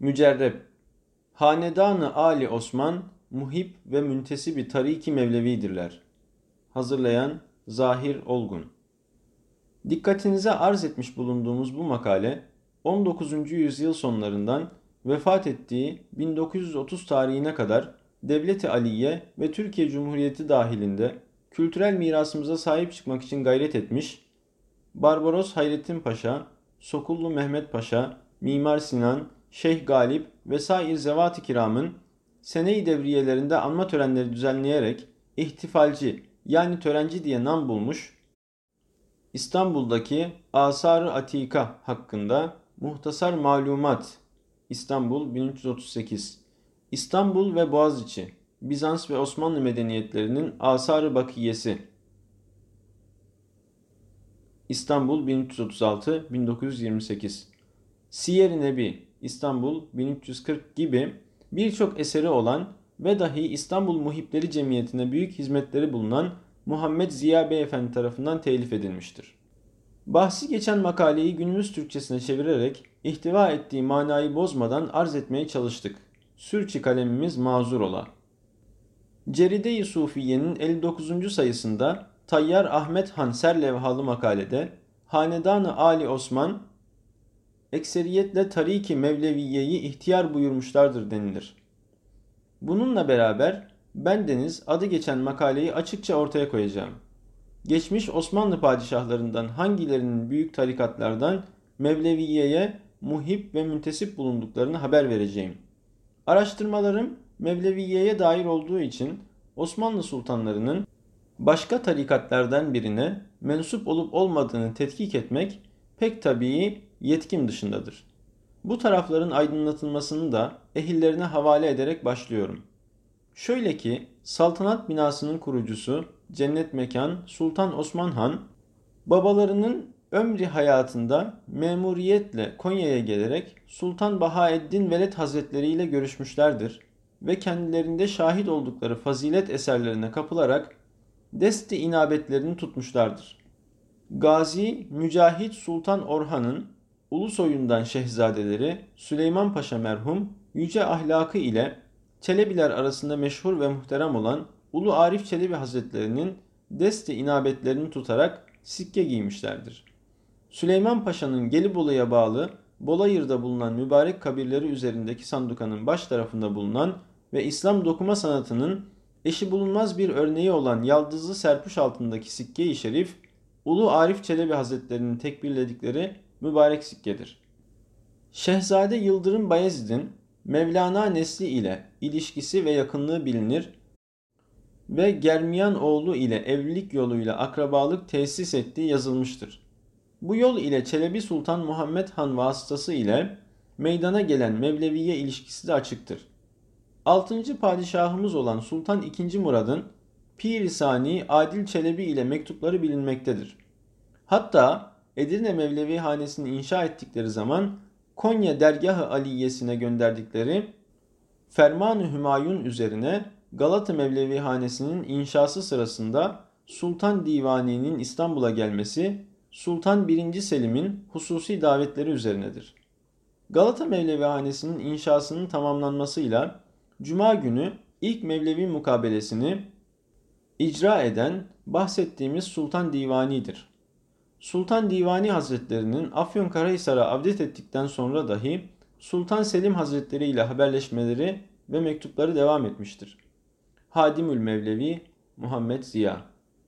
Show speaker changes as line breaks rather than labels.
Mücerreb Hanedanı Ali Osman muhip ve müntesibi tariki Mevlevidirler. Hazırlayan Zahir Olgun Dikkatinize arz etmiş bulunduğumuz bu makale 19. yüzyıl sonlarından vefat ettiği 1930 tarihine kadar Devleti Aliye ve Türkiye Cumhuriyeti dahilinde kültürel mirasımıza sahip çıkmak için gayret etmiş, Barbaros Hayrettin Paşa, Sokullu Mehmet Paşa, Mimar Sinan, Şeyh Galip ve sair zevat-ı kiramın sene-i devriyelerinde anma törenleri düzenleyerek ihtifalci yani törenci diye nam bulmuş, İstanbul'daki Asar-ı Atika hakkında muhtasar malumat İstanbul 1338 İstanbul ve Boğaziçi Bizans ve Osmanlı medeniyetlerinin Asar-ı Bakiyesi. İstanbul 1336-1928 Siyer-i Nebi İstanbul 1340 gibi birçok eseri olan ve dahi İstanbul Muhipleri Cemiyeti'ne büyük hizmetleri bulunan Muhammed Ziya Beyefendi tarafından telif edilmiştir. Bahsi geçen makaleyi günümüz Türkçesine çevirerek ihtiva ettiği manayı bozmadan arz etmeye çalıştık. Sürçi kalemimiz mazur ola. Ceride-i Sufiye'nin 59. sayısında Tayyar Ahmet Han serlevhalı makalede Hanedanı Ali Osman ekseriyetle Tariki Mevleviye'yi ihtiyar buyurmuşlardır denilir. Bununla beraber bendeniz adı geçen makaleyi açıkça ortaya koyacağım. Geçmiş Osmanlı padişahlarından hangilerinin büyük tarikatlardan Mevleviye'ye muhip ve müntesip bulunduklarını haber vereceğim. Araştırmalarım Mevleviye'ye dair olduğu için Osmanlı sultanlarının başka tarikatlardan birine mensup olup olmadığını tetkik etmek pek tabii yetkim dışındadır. Bu tarafların aydınlatılmasını da ehillerine havale ederek başlıyorum. Şöyle ki saltanat binasının kurucusu cennet mekan Sultan Osman Han babalarının ömri hayatında memuriyetle Konya'ya gelerek Sultan Bahaeddin Veled Hazretleri ile görüşmüşlerdir ve kendilerinde şahit oldukları fazilet eserlerine kapılarak desti inabetlerini tutmuşlardır. Gazi Mücahit Sultan Orhan'ın ulu soyundan şehzadeleri Süleyman Paşa merhum yüce ahlakı ile Çelebiler arasında meşhur ve muhterem olan Ulu Arif Çelebi Hazretlerinin desti inabetlerini tutarak sikke giymişlerdir. Süleyman Paşa'nın Gelibolu'ya bağlı Bolayır'da bulunan mübarek kabirleri üzerindeki sandukanın baş tarafında bulunan ve İslam dokuma sanatının eşi bulunmaz bir örneği olan yaldızlı serpuş altındaki sikke-i şerif Ulu Arif Çelebi Hazretlerinin tekbirledikleri mübarek sikkedir. Şehzade Yıldırım Bayezid'in Mevlana nesli ile ilişkisi ve yakınlığı bilinir ve Germiyan oğlu ile evlilik yoluyla akrabalık tesis ettiği yazılmıştır. Bu yol ile Çelebi Sultan Muhammed Han vasıtası ile meydana gelen Mevleviye ilişkisi de açıktır. 6. padişahımız olan Sultan II. Murad'ın Pir-i Adil Çelebi ile mektupları bilinmektedir. Hatta Edirne Mevlevi hanesini inşa ettikleri zaman Konya Dergahı Aliyesine gönderdikleri Ferman-ı Hümayun üzerine Galata Mevlevi hanesinin inşası sırasında Sultan Divani'nin İstanbul'a gelmesi Sultan 1. Selim'in hususi davetleri üzerinedir. Galata Mevlevi hanesinin inşasının tamamlanmasıyla Cuma günü ilk Mevlevi mukabelesini icra eden bahsettiğimiz Sultan Divani'dir. Sultan Divani Hazretlerinin Afyonkarahisar'a avdet ettikten sonra dahi Sultan Selim Hazretleri ile haberleşmeleri ve mektupları devam etmiştir. Hadimül Mevlevi Muhammed Ziya